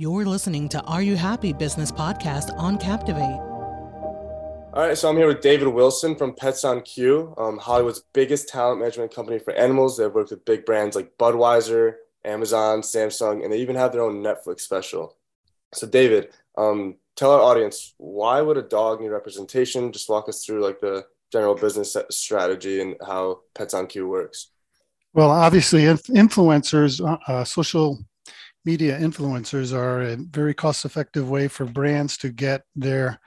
You're listening to Are You Happy Business Podcast on Captivate. All right, so I'm here with David Wilson from Pets on Q, um, Hollywood's biggest talent management company for animals. They've worked with big brands like Budweiser, Amazon, Samsung, and they even have their own Netflix special. So, David, um, tell our audience why would a dog need representation? Just walk us through like the general business strategy and how Pets on Q works. Well, obviously, influencers, uh, uh, social media influencers are a very cost effective way for brands to get their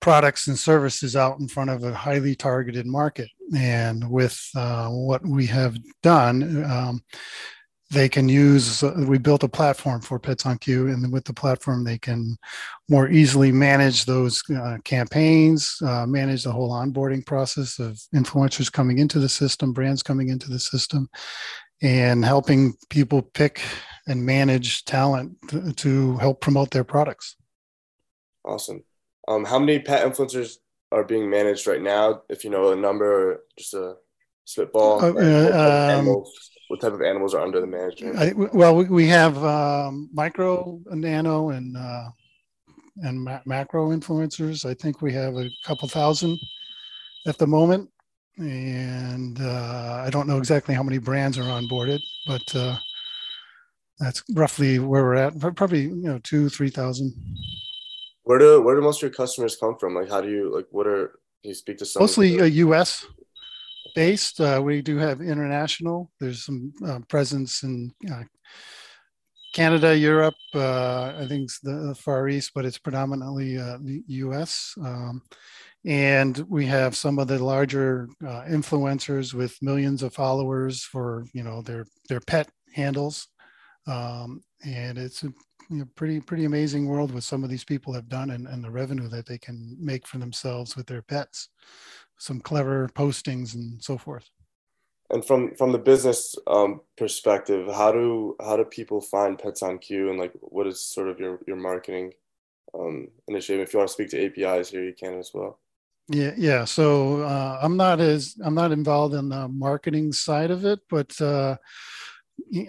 products and services out in front of a highly targeted market. And with uh, what we have done, um, they can use uh, we built a platform for pets on Q and with the platform they can more easily manage those uh, campaigns uh, manage the whole onboarding process of influencers coming into the system brands coming into the system and helping people pick and manage talent to, to help promote their products awesome um, how many pet influencers are being managed right now if you know a number or just a spitball uh, um, what type of animals are under the management? I, well, we, we have um, micro, nano, and uh, and ma- macro influencers. I think we have a couple thousand at the moment, and uh, I don't know exactly how many brands are onboarded, but uh, that's roughly where we're at. Probably you know two, three thousand. Where do where do most of your customers come from? Like, how do you like? What are you speak to some mostly a U.S based. Uh, we do have international. There's some uh, presence in uh, Canada, Europe, uh, I think the Far East, but it's predominantly uh, the US. Um, and we have some of the larger uh, influencers with millions of followers for you know their their pet handles. Um, and it's a you know, pretty pretty amazing world what some of these people have done and, and the revenue that they can make for themselves with their pets some clever postings and so forth. And from from the business um, perspective, how do how do people find Pets on Q, and like what is sort of your your marketing um, initiative? If you want to speak to APIs here, you can as well. Yeah, yeah. So uh, I'm not as I'm not involved in the marketing side of it, but uh,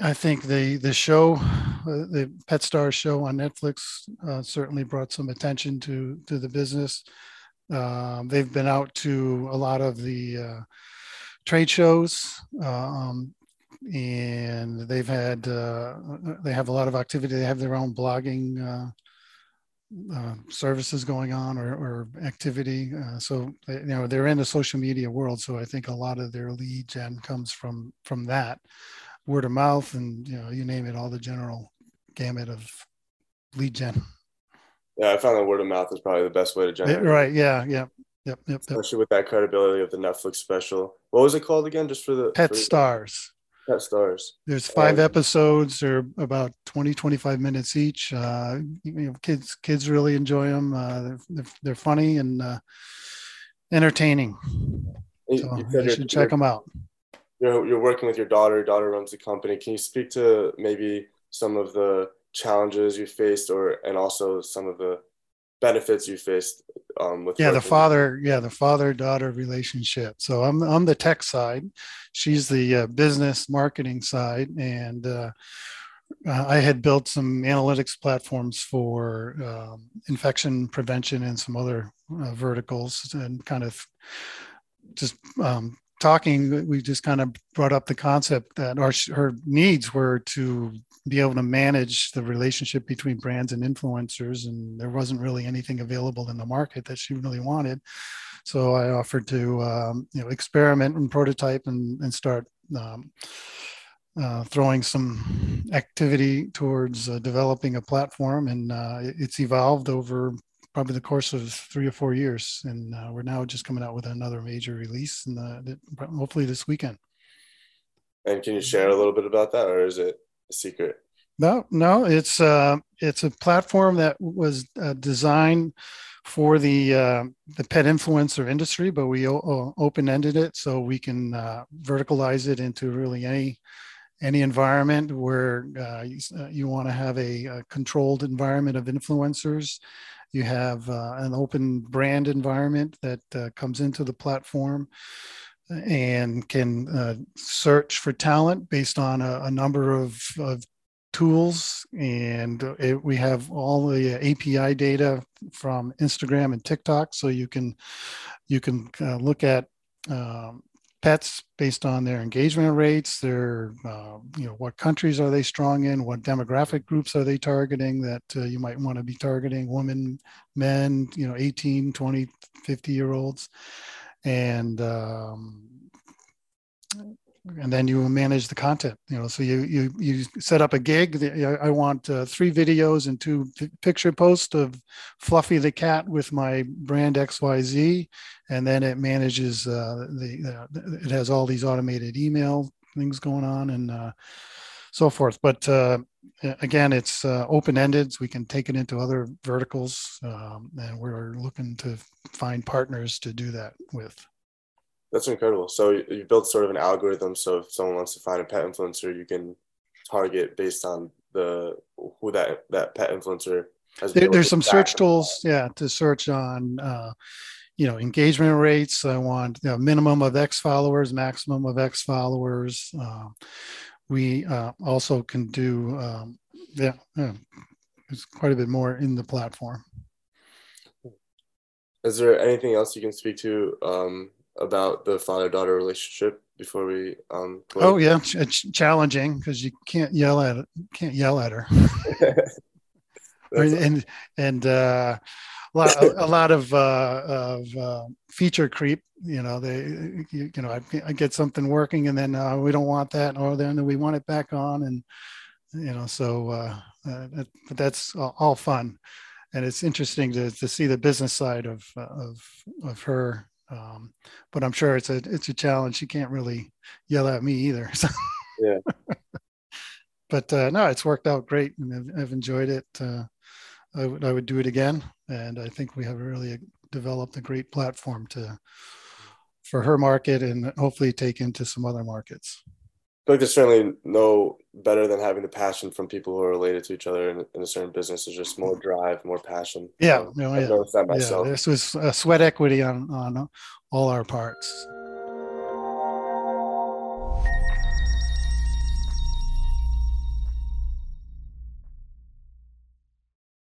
I think the the show, uh, the Pet Star show on Netflix, uh, certainly brought some attention to to the business. Um, they've been out to a lot of the uh, trade shows, um, and they've had uh, they have a lot of activity. They have their own blogging uh, uh services going on or, or activity. So you know they're in the social media world. So I think a lot of their lead gen comes from from that word of mouth, and you know you name it, all the general gamut of lead gen. Yeah, I found that word of mouth is probably the best way to generate. Right. Yeah. Yeah. Yep, yep, Especially with that credibility of the Netflix special. What was it called again? Just for the Pet for Stars. Pet Stars. There's five um, episodes. They're about 20, 25 minutes each. Uh, you know, kids kids really enjoy them. Uh, they're, they're, they're funny and uh, entertaining. So you, you should check them out. You're, you're working with your daughter. Your daughter runs the company. Can you speak to maybe some of the challenges you faced or and also some of the benefits you faced um, with yeah the father yeah the father daughter relationship so i'm i'm the tech side she's the uh, business marketing side and uh, I had built some analytics platforms for um, infection prevention and some other uh, verticals and kind of just um, talking, we just kind of brought up the concept that our, her needs were to be able to manage the relationship between brands and influencers, and there wasn't really anything available in the market that she really wanted. So I offered to um, you know experiment and prototype and, and start um, uh, throwing some activity towards uh, developing a platform, and uh, it's evolved over probably the course of three or four years, and uh, we're now just coming out with another major release, and hopefully this weekend. And can you share a little bit about that, or is it a secret? No, no, it's uh, it's a platform that was uh, designed for the uh, the pet influencer industry, but we o- open ended it so we can uh, verticalize it into really any any environment where uh, you, uh, you want to have a, a, controlled environment of influencers you have uh, an open brand environment that uh, comes into the platform and can uh, search for talent based on a, a number of, of tools, and it, we have all the API data from Instagram and TikTok, so you can you can uh, look at um, pets based on their engagement rates, their uh, you know what countries are they strong in, what demographic groups are they targeting that uh, you might want to be targeting, women, men, you know, 18, 20, 50 year olds, and um, and then you manage the content you know so you you you set up a gig. I want uh, three videos and two picture posts of fluffy the cat with my brand xyz and then it manages uh, the uh, it has all these automated email things going on and uh, so forth. But uh, again it's uh, open-ended so we can take it into other verticals um, and we're looking to find partners to do that with that's incredible. So you built sort of an algorithm. So if someone wants to find a pet influencer, you can target based on the who that that pet influencer has. There, there's some search tools, yeah, to search on. Uh, you know engagement rates i want you know, minimum of x followers maximum of x followers uh, we uh, also can do um, yeah, yeah there's quite a bit more in the platform is there anything else you can speak to um, about the father daughter relationship before we um oh yeah it's challenging because you can't yell at it can't yell at her and and uh a lot, a lot of uh, of uh, feature creep. You know, they you, you know I, I, get something working and then uh, we don't want that, or then we want it back on, and you know, so uh, uh, that, but that's all, all, fun, and it's interesting to, to see the business side of of of her um, but I'm sure it's a it's a challenge. She can't really yell at me either. So. Yeah. but uh, no, it's worked out great, and I've, I've enjoyed it. Uh, I would I would do it again, and I think we have really developed a great platform to for her market, and hopefully take into some other markets feel like there's certainly no better than having the passion from people who are related to each other in, in a certain business. There's just more drive, more passion. Yeah, um, no, yeah. I've noticed that myself. Yeah, this was a sweat equity on on all our parts.